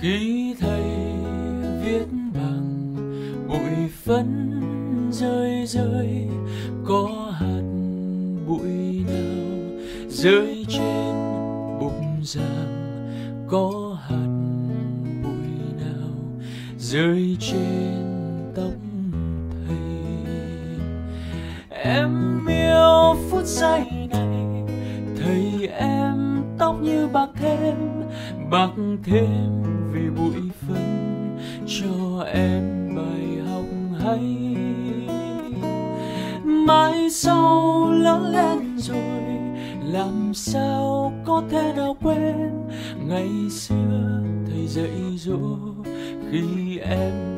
khi thầy viết bằng, bụi phấn rơi rơi, có hạt bụi nào rơi trên bục giảng, có hạt bụi nào rơi trên tóc thầy. Em yêu phút giây này, thầy em tóc như bạc thêm bạc thêm vì bụi phấn cho em bài học hay. Mai sau lớn lên rồi, làm sao có thể nào quên? Ngày xưa thầy dạy dỗ khi em